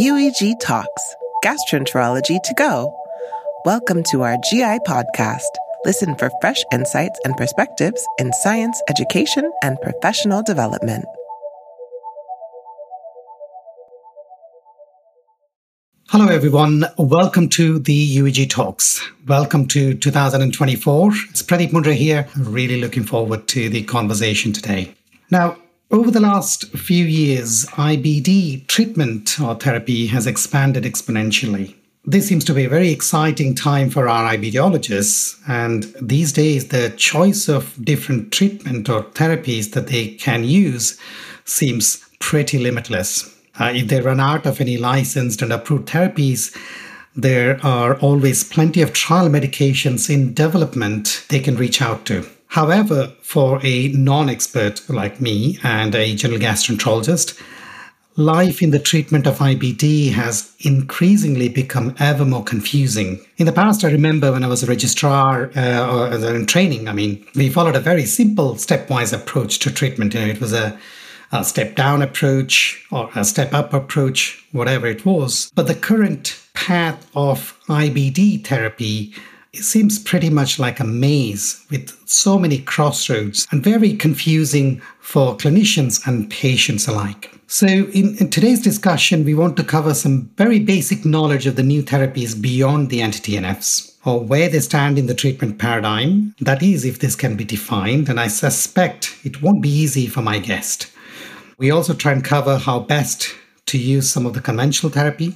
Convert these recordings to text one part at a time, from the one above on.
UEG Talks, Gastroenterology to Go. Welcome to our GI podcast. Listen for fresh insights and perspectives in science, education, and professional development. Hello, everyone. Welcome to the UEG Talks. Welcome to 2024. It's Pradeep Mundre here. Really looking forward to the conversation today. Now, over the last few years, IBD treatment or therapy has expanded exponentially. This seems to be a very exciting time for our IBDologists, and these days the choice of different treatment or therapies that they can use seems pretty limitless. Uh, if they run out of any licensed and approved therapies, there are always plenty of trial medications in development they can reach out to. However, for a non expert like me and a general gastroenterologist, life in the treatment of IBD has increasingly become ever more confusing. In the past, I remember when I was a registrar uh, or in training, I mean, we followed a very simple stepwise approach to treatment. You know, it was a a step down approach or a step up approach, whatever it was. But the current path of IBD therapy it seems pretty much like a maze with so many crossroads and very confusing for clinicians and patients alike. So, in, in, today's discussion, we want to cover some very basic knowledge of the new therapies beyond the anti TNFs, or where they stand in the treatment paradigm. That is, if this can be defined, and I suspect it won't be easy for my guest. We also try and cover how best to use some of the conventional therapy.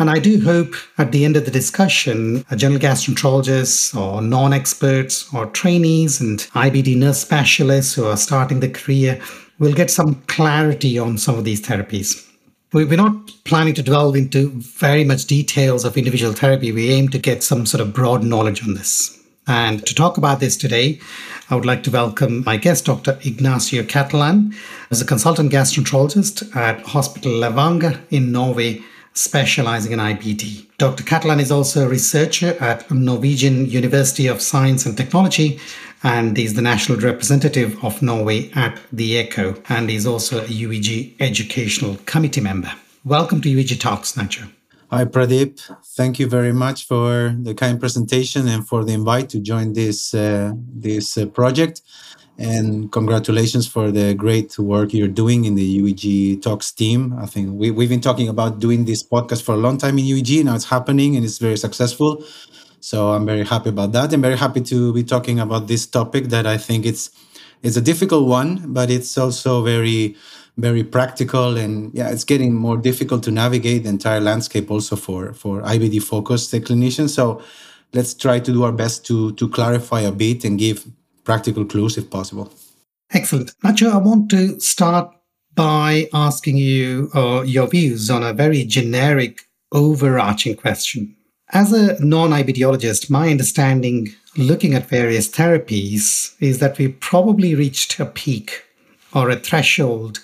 And I do hope at the end of the discussion, a general gastroenterologist or non experts or trainees and IBD nurse specialists who are starting their career will get some clarity on some of these therapies. We're not planning to delve into very much details of individual therapy. We aim to get some sort of broad knowledge on this. And to talk about this today, I would like to welcome my guest, Dr. Ignacio Catalan, as a consultant gastroenterologist at Hospital Levanger in Norway, specializing in IBD. Dr. Catalan is also a researcher at Norwegian University of Science and Technology, and he's the national representative of Norway at the ECCO, and he's also a UEG educational committee member. Welcome to UEG Talks, Nacho. Hi, Pradeep. Thank you very much for the kind presentation and for the invite to join this uh, this uh, project. And congratulations for the great work you're doing in the UEG Talks team. I think we, we've been talking about doing this podcast for a long time in UEG. Now it's happening and it's very successful. So I'm very happy about that. I'm very happy to be talking about this topic that I think it's it's a difficult one, but it's also very very practical and yeah it's getting more difficult to navigate the entire landscape also for for ibd focused clinicians so let's try to do our best to to clarify a bit and give practical clues if possible. Excellent. Nacho i want to start by asking you uh, your views on a very generic overarching question. As a non-ibdologist my understanding looking at various therapies is that we probably reached a peak or a threshold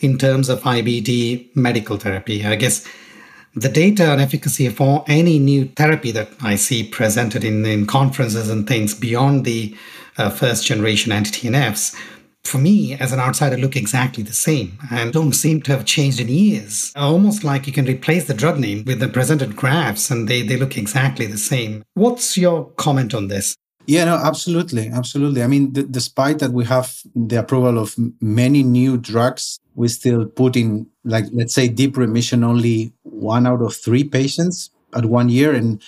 in terms of IBD medical therapy. I guess the data on efficacy for any new therapy that I see presented in, in conferences and things beyond the uh, first generation anti TNFs, for me as an outsider, look exactly the same and don't seem to have changed in years. Almost like you can replace the drug name with the presented graphs and they, they look exactly the same. What's your comment on this? Yeah, no, absolutely, absolutely. I mean, despite that we have the approval of many new drugs, we still put in, like, let's say, deep remission only one out of three patients at one year, and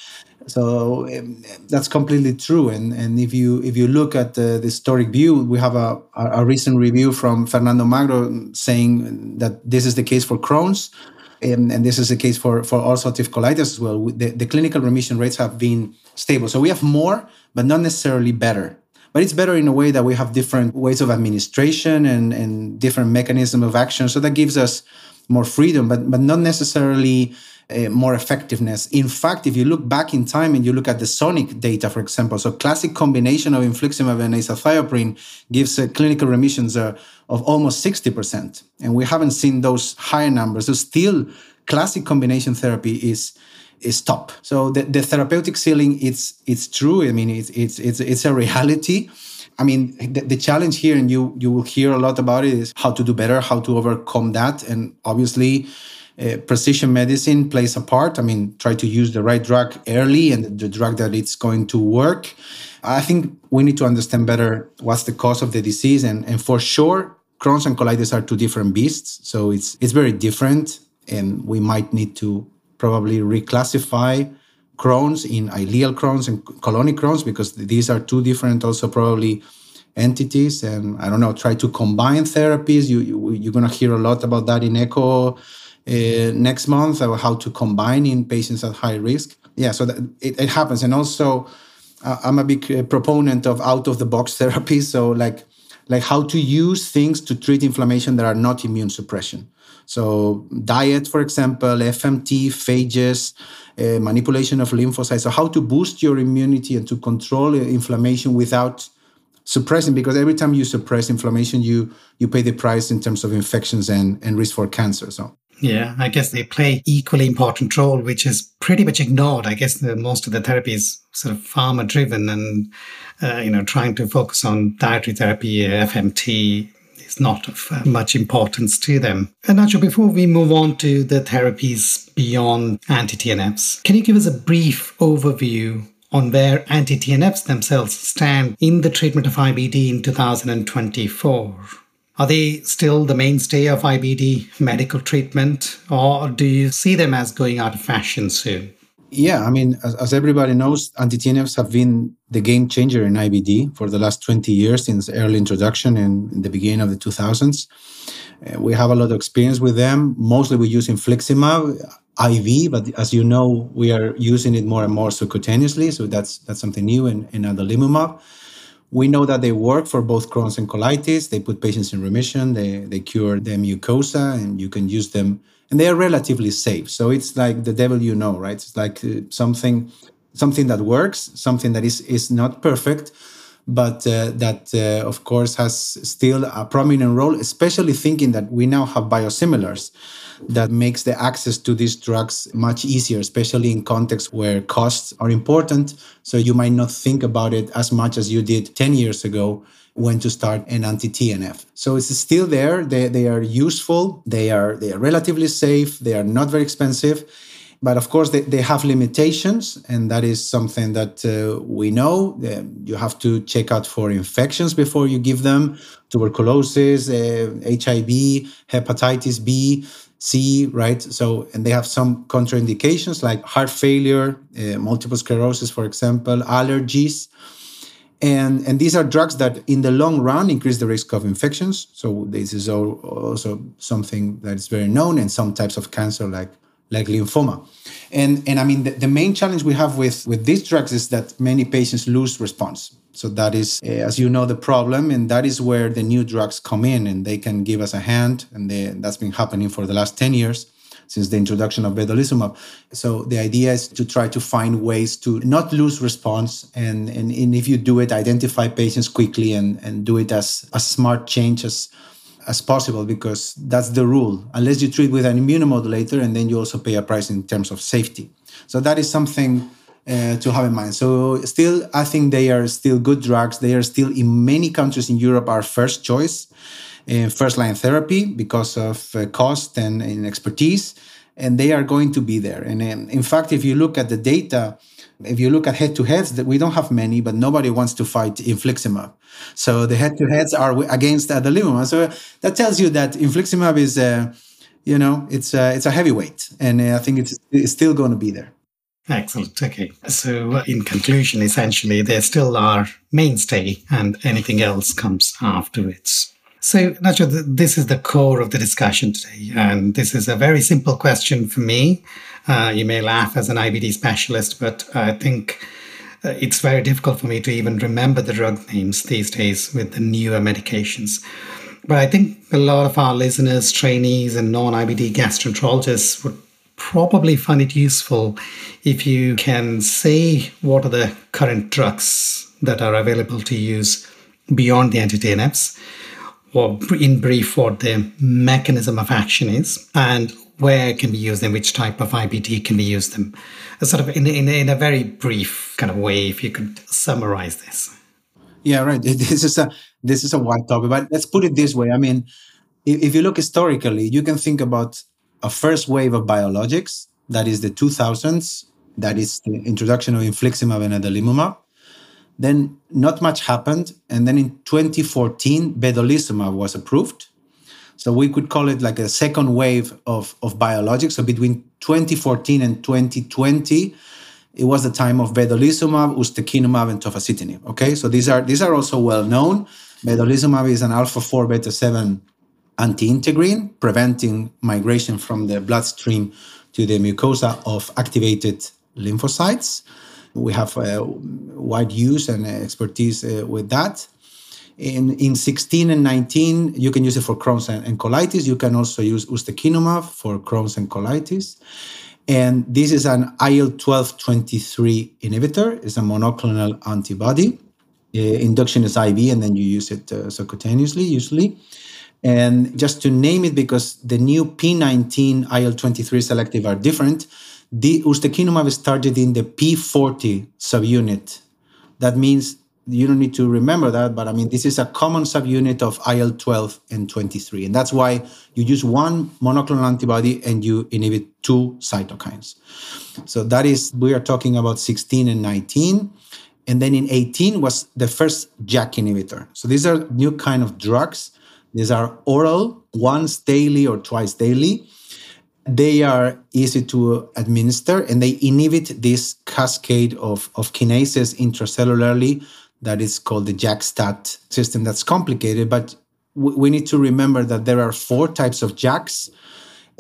so um, that's completely true. And and if you if you look at the, the historic view, we have a, a recent review from Fernando Magro saying that this is the case for Crohn's. And, and, this is the case for, for ulcerative colitis as well. The, the clinical remission rates have been stable. So we have more, but not necessarily better. But it's better in a way that we have different ways of administration and, and different mechanism of action. So that gives us more freedom, but, but not necessarily uh, more effectiveness. In fact, if you look back in time and you look at the SONIC data, for example, so classic combination of infliximab and azathioprine gives uh, clinical remissions uh, of almost 60%. And we haven't seen those higher numbers. So still, classic combination therapy is is top. So the, the therapeutic ceiling, it's it's true. I mean, it's it's it's it's a reality. I mean, the, the, challenge here, and you you will hear a lot about it, is how to do better, how to overcome that, and obviously, uh, precision medicine plays a part. I mean, try to use the right drug early and the drug that it's going to work. I think we need to understand better what's the cause of the disease. And, and for sure, Crohn's and colitis are two different beasts. So it's, it's very different. And we might need to probably reclassify Crohn's in ileal Crohn's and colonic Crohn's because these are two different, also probably entities. And I don't know, try to combine therapies. You, you, you're going to hear a lot about that in ECCO uh, next month, about how to combine in patients at high risk. Yeah, so that, it, it happens. And also, uh, I'm a big uh, proponent of out of the box therapy. So, like, like how to use things to treat inflammation that are not immune suppression. So, diet, for example, FMT, phages, uh, manipulation of lymphocytes. So, how to boost your immunity and to control inflammation without suppressing because every time you suppress inflammation you you pay the price in terms of infections and and risk for cancer so yeah i guess they play equally important role which is pretty much ignored i guess the, most of the therapy is sort of pharma driven and uh, you know trying to focus on dietary therapy fmt is not of uh, much importance to them. And Nacho, before we move on to the therapies beyond anti-TNFs, can you give us a brief overview on where anti-TNFs themselves stand in the treatment of IBD in 2024. Are they still the mainstay of IBD medical treatment, or do you see them as going out of fashion soon? Yeah, I mean, as, as everybody knows, anti-TNFs have been the game changer in IBD for the last 20 years since early introduction in, in the beginning of the 2000s. Uh, we have a lot of experience with them. Mostly we use infliximab IV, but as you know, we are using it more and more subcutaneously. So that's that's something new in, in adalimumab. We know that they work for both Crohn's and colitis. They put patients in remission. They they cure the mucosa, and you can use them. And they are relatively safe. So it's like the devil you know, right? It's like uh, something something that works, something that is is not perfect, but uh, that uh, of course has still a prominent role. Especially thinking that we now have biosimilars that makes the access to these drugs much easier, especially in contexts where costs are important. So you might not think about it as much as you did 10 years ago when to start an anti-TNF. So it's still there. They, they are useful. They are, they are relatively safe. They are not very expensive. But of course, they, they have limitations, and that is something that uh, we know. Uh, you have to check out for infections before you give them tuberculosis, uh, HIV, hepatitis B. C, right? So, and they have some contraindications like heart failure, uh, multiple sclerosis, for example, allergies. And, and these are drugs that in the long run increase the risk of infections. So this is also something that is very known in some types of cancer like, like lymphoma. And, and I mean, the, the main challenge we have with, with these drugs is that many patients lose response. So that is, uh, as you know, the problem, and that is where the new drugs come in, and they can give us a hand, and they, that's been happening for the last ten years since the introduction of vedolizumab. So the idea is to try to find ways to not lose response, and and, and if you do it, identify patients quickly and and do it as a smart change as as possible because that's the rule. Unless you treat with an immunomodulator, and then you also pay a price in terms of safety. So that is something uh, to have in mind. So still, I think they are still good drugs. They are still in many countries in Europe our first choice in first line therapy because of uh, cost and, and, expertise, and they are going to be there. And um, in fact, if you look at the data, if you look at head to heads, we don't have many, but nobody wants to fight infliximab. So the head to heads are against adalimumab. So that tells you that infliximab is, uh, you know, it's uh, it's a heavyweight, and uh, I think it's, it's still going to be there. Excellent. Okay. So, in conclusion, essentially, they still are mainstay, and anything else comes afterwards. So, Nacho, this is the core of the discussion today, and this is a very simple question for me. Uh, you may laugh as an IBD specialist, but I think uh, it's very difficult for me to even remember the drug names these days with the newer medications. But I think a lot of our listeners, trainees, and non IBD gastroenterologists would probably find it useful if you can say what are the current drugs that are available to use beyond the anti-TNFs, or in brief, what the mechanism of action is, and where can we use them, which type of IBD can we use them, um, sort of in, in, in a very brief kind of way, if you could summarize this. Yeah, right. This is a this is a wide topic, but let's put it this way. I mean, if, if you look historically, you can think about a first wave of biologics, that is the 2000s, that is the introduction of infliximab and adalimumab. Then not much happened. And then in 2014, vedolizumab was approved. So we could call it like a second wave of, of biologics. So between 2014 and 2020, it was the time of vedolizumab, ustekinumab, and tofacitinib. Okay, so these are these are also well known. Vedolizumab is an alpha 4 beta 7 anti-integrin, preventing migration from the bloodstream to the mucosa of activated lymphocytes. We have a wide use and expertise uh, with that. In, in 16 and 19, you can use it for Crohn's and, and colitis. You can also use ustekinumab for Crohn's and colitis. And this is an IL-12-23 inhibitor. It's a monoclonal antibody. Uh, induction is IV, and then you use it uh, subcutaneously, usually. And just to name it, because the new P19 IL-23 selective are different, the ustekinumab is started in the P40 subunit. That means you don't need to remember that, but I mean, this is a common subunit of IL 12 and 23. And that's why you use one monoclonal antibody and you inhibit two cytokines. So that is, we are talking about 16 and 19. And then in 18 was the first JAK inhibitor. So these are new kind of drugs. These are oral, once daily or twice daily. They are easy to administer and they inhibit this cascade of, of kinases intracellularly that is called the JAK-STAT system. That's complicated, but we need to remember that there are four types of JAKs: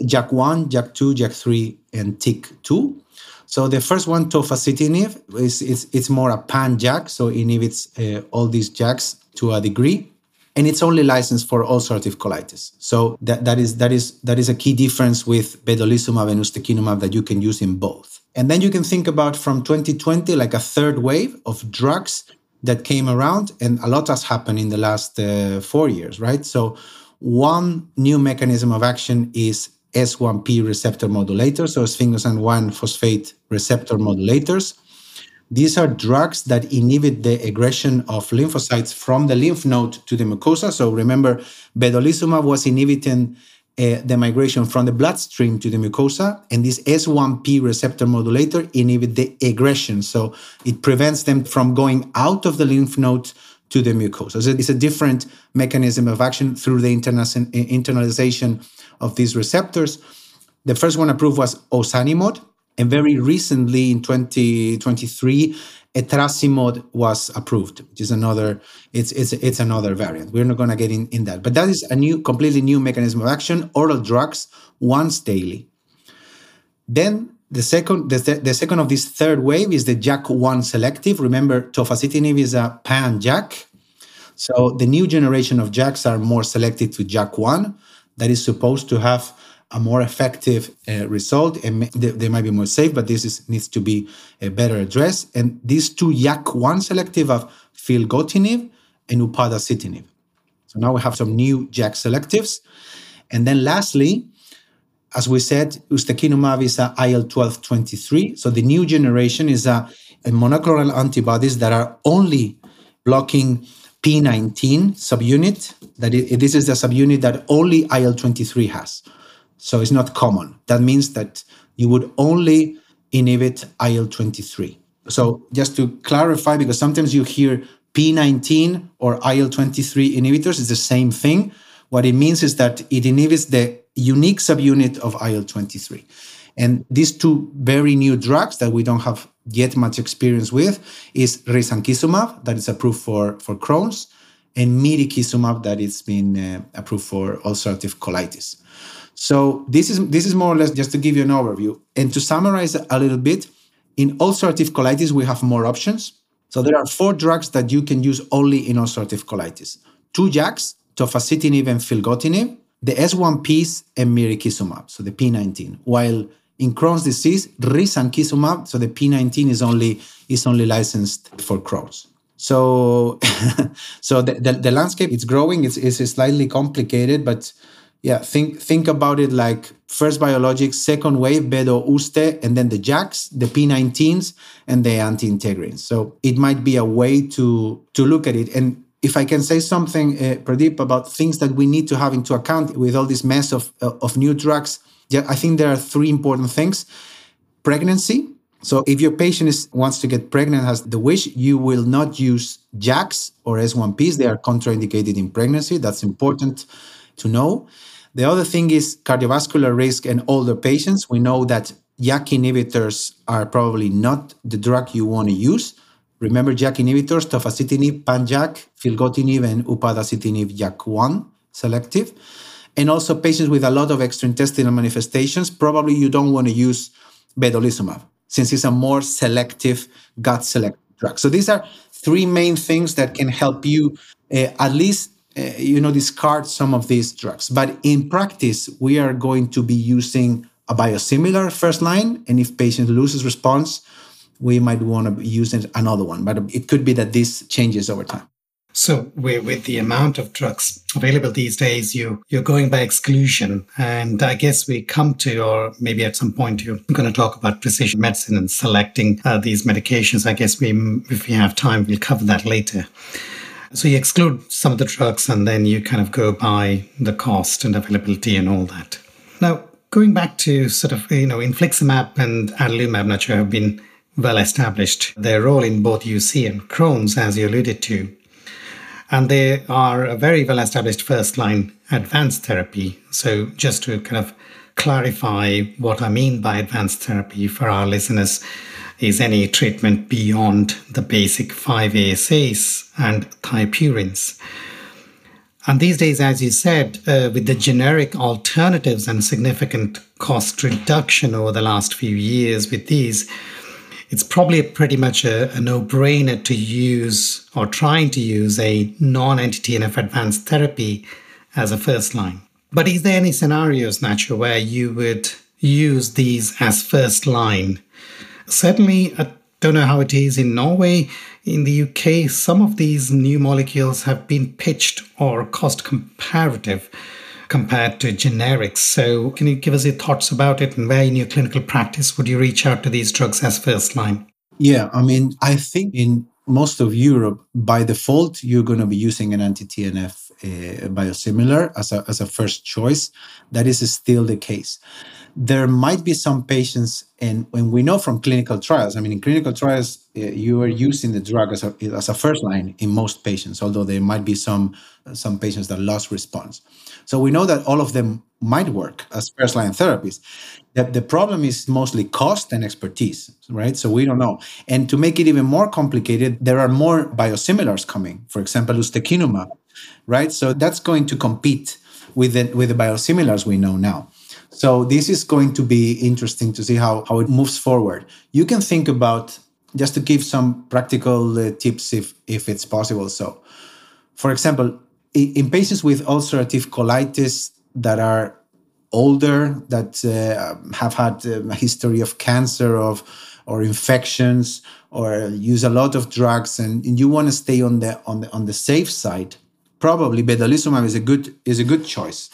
JAK1, JAK2, JAK3, and TYK2. So the first one, tofacitinib, is it's, it's more a pan-JAK, so it inhibits uh, all these JAKs to a degree, and it's only licensed for ulcerative colitis. So that, that is that is that is a key difference with vedolizumab and ustekinumab that you can use in both. And then you can think about from 2020 like a third wave of drugs that came around, and a lot has happened in the last uh, four years, right? So, one new mechanism of action is S1P receptor modulators, so sphingosine 1 phosphate receptor modulators. These are drugs that inhibit the aggression of lymphocytes from the lymph node to the mucosa. So remember, vedolizumab was inhibiting uh, the migration from the bloodstream to the mucosa, and this S1P receptor modulator inhibit the aggression, so it prevents them from going out of the lymph node to the mucosa. So it's a different mechanism of action through the internalization of these receptors. The first one approved was ozanimod, and very recently in 2023, etrasimod was approved, which is another it's it's it's another variant. We're not going to get in, in that, but that is a new, completely new mechanism of action. Oral drugs once daily. Then the second the, the second of this third wave is the JAK1 selective. Remember, tofacitinib is a pan JAK. So the new generation of JAKs are more selected to JAK1. That is supposed to have a more effective uh, result and they, they, might be more safe, but this is, needs to be uh, better addressed. And these two JAK1 selective of filgotinib and upadacitinib. So now we have some new JAK selectives. And then lastly, as we said, ustekinumab is a IL-12-23. So the new generation is a, a monoclonal antibodies that are only blocking P19 subunit. That is, this is the subunit that only IL-23 has. So it's not common. That means that you would only inhibit IL 23. So just to clarify, because sometimes you hear P19 or IL 23 inhibitors, it's the same thing. What it means is that it inhibits the unique subunit of IL 23. And these two very new drugs that we don't have yet much experience with is risankizumab, that is approved for, for Crohn's, and mirikizumab, that it's been uh, approved for ulcerative colitis. So this is this is more or less just to give you an overview and to summarize a little bit. In ulcerative colitis, we have more options. So there are four drugs that you can use only in ulcerative colitis: two JAKs, tofacitinib and filgotinib, the S1Ps and mirikizumab, so the P19. While in Crohn's disease, risankizumab, so the P19 is only is only licensed for Crohn's. So, so the, the, the landscape it's growing. It's, it's slightly complicated, but yeah, think think about it like first biologics, second wave, Vedo Uste, and then the JAKs, the P19s, and the anti-integrins. So it might be a way to to look at it. And if I can say something, uh, Pradeep, about things that we need to have into account with all this mess of uh, of new drugs Yeah, I think there are three important things. Pregnancy. So if your patient is, wants to get pregnant, has the wish, you will not use JAKs or S1Ps. They are contraindicated in pregnancy. That's important to know. The other thing is cardiovascular risk and older patients. We know that JAK inhibitors are probably not the drug you want to use. Remember JAK inhibitors, tofacitinib, panJAK, filgotinib, and upadacitinib JAK1 selective. And also patients with a lot of extraintestinal manifestations, probably you don't want to use vedolizumab since it's a more selective gut selective drug. So these are three main things that can help you uh, at least uh, you know discard some of these drugs. But in practice, we are going to be using a biosimilar first line, and if patient loses response, we might want to use another one. But it could be that this changes over time. So with the amount of drugs available these days, you you're going by exclusion, and I guess we come to, or maybe at some point you're going to talk about precision medicine and selecting uh, these medications. I guess we, if we have time, we'll cover that later. So you exclude some of the drugs, and then you kind of go by the cost and availability and all that. Now, going back to sort of you know infliximab and adalimumab, Nacho have been well established. Their role in both UC and Crohn's, as you alluded to. And they are a very well established first line advanced therapy. So, just to kind of clarify what I mean by advanced therapy for our listeners, is any treatment beyond the basic 5 ASAs and thiopurines. And these days, as you said, uh, with the generic alternatives and significant cost reduction over the last few years with these, it's probably pretty much a, a no brainer to use or trying to use a non anti TNF advanced therapy as a first line. But is there any scenarios, Nacho, where you would use these as first line? Certainly, I don't know how it is in Norway. In the UK, some of these new molecules have been pitched or cost comparative compared to generics. So, can you give us your thoughts about it and where in your clinical practice would you reach out to these drugs as first line? Yeah, I mean, I think in most of Europe, by default, you're going to be using an anti TNF uh, biosimilar as a, as a first choice. That is still the case. There might be some patients, and when we know from clinical trials, I mean, in clinical trials, uh, you are using the drug as a, as a first line in most patients, although there might be some, some patients that lost response. So we know that all of them might work as first line therapies. The, the problem is mostly cost and expertise, right? So we don't know. And to make it even more complicated, there are more biosimilars coming. For example, ustekinumab, right? So that's going to compete with the, with the biosimilars we know now. So this is going to be interesting to see how, how it moves forward. You can think about just to give some practical uh, tips if if it's possible. So, for example, in patients with ulcerative colitis that are older, that uh, have had a history of cancer of or infections or use a lot of drugs and, and you want to stay on the on the on the safe side, probably vedolizumab is a good is a good choice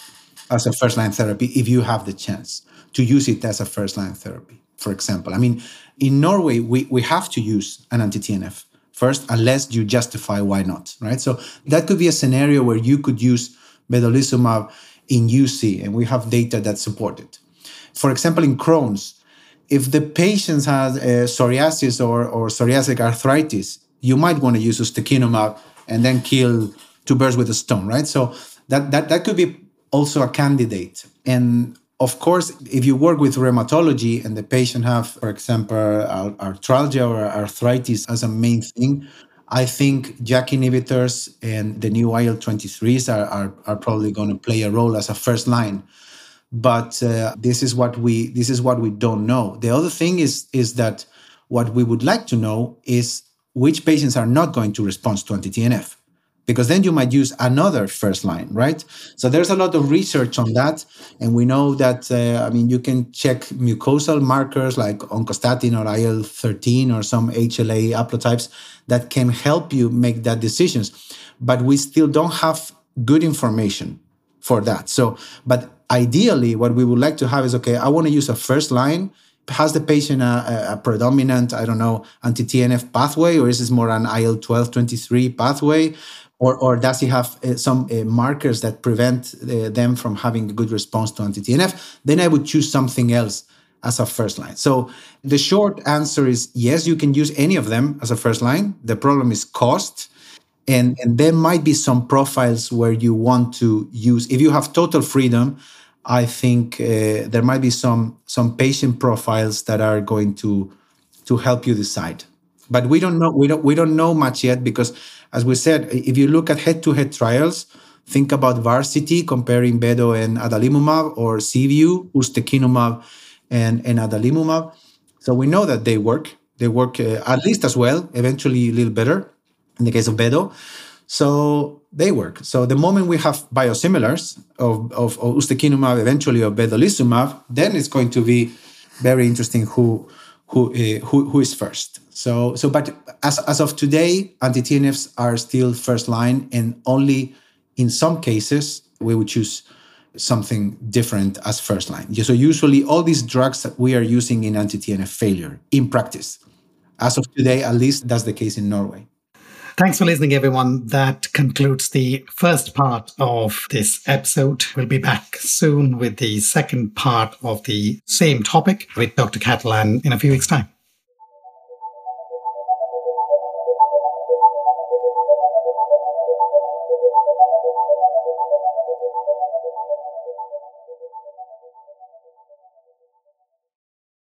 as a first line therapy if you have the chance to use it as a first line therapy. For example, I mean, in Norway we, we have to use an anti-TNF first, unless you justify why not, right? So that could be a scenario where you could use vedolizumab in UC, and we have data that support it. For example, in Crohn's, if the patient has uh, psoriasis or, or psoriatic arthritis, you might want to use ustekinumab and then kill two birds with a stone, right? So that, that, that could be also a candidate. And of course, if you work with rheumatology and the patient have, for example, arthralgia or arthritis as a main thing, I think JAK inhibitors and the new IL-23s are, are, are probably going to play a role as a first line. But uh, this is what we this is what we don't know. The other thing is is that what we would like to know is which patients are not going to respond to anti-TNF because then you might use another first line, right? So there's a lot of research on that, and we know that uh, I mean you can check mucosal markers like oncostatin or IL thirteen or some HLA haplotypes that can help you make that decisions, but we still don't have good information for that. So, but ideally, what we would like to have is okay. I want to use a first line has the patient a, a, predominant, I don't know, anti TNF pathway, or is this more an IL 12 23 pathway? Or, or does he have uh, some uh, markers that prevent uh, them from having a good response to anti-TNF, then I would choose something else as a first line. So the short answer is yes, you can use any of them as a first line. The problem is cost. And, and there might be some profiles where you want to use, if you have total freedom, I think uh, there might be some some patient profiles that are going to to help you decide. But we don't know we don't we don't know much yet because as we said, if you look at head-to-head trials, think about Varsity comparing Vedo and adalimumab or SEAVUE, ustekinumab and, and adalimumab. So we know that they work. They work uh, at least as well, eventually a little better in the case of Vedo. So they work. So the moment we have biosimilars of, of, of ustekinumab, eventually of vedolizumab, then it's going to be very interesting who who uh, who, who is first. So so but as as of today, anti-TNFs are still first line, and only in some cases we would choose something different as first line. So usually all these drugs that we are using in anti-TNF failure in practice. As of today, at least that's the case in Norway. Thanks for listening, everyone. That concludes the first part of this episode. We'll be back soon with the second part of the same topic with Dr. Catalan in a few weeks' time.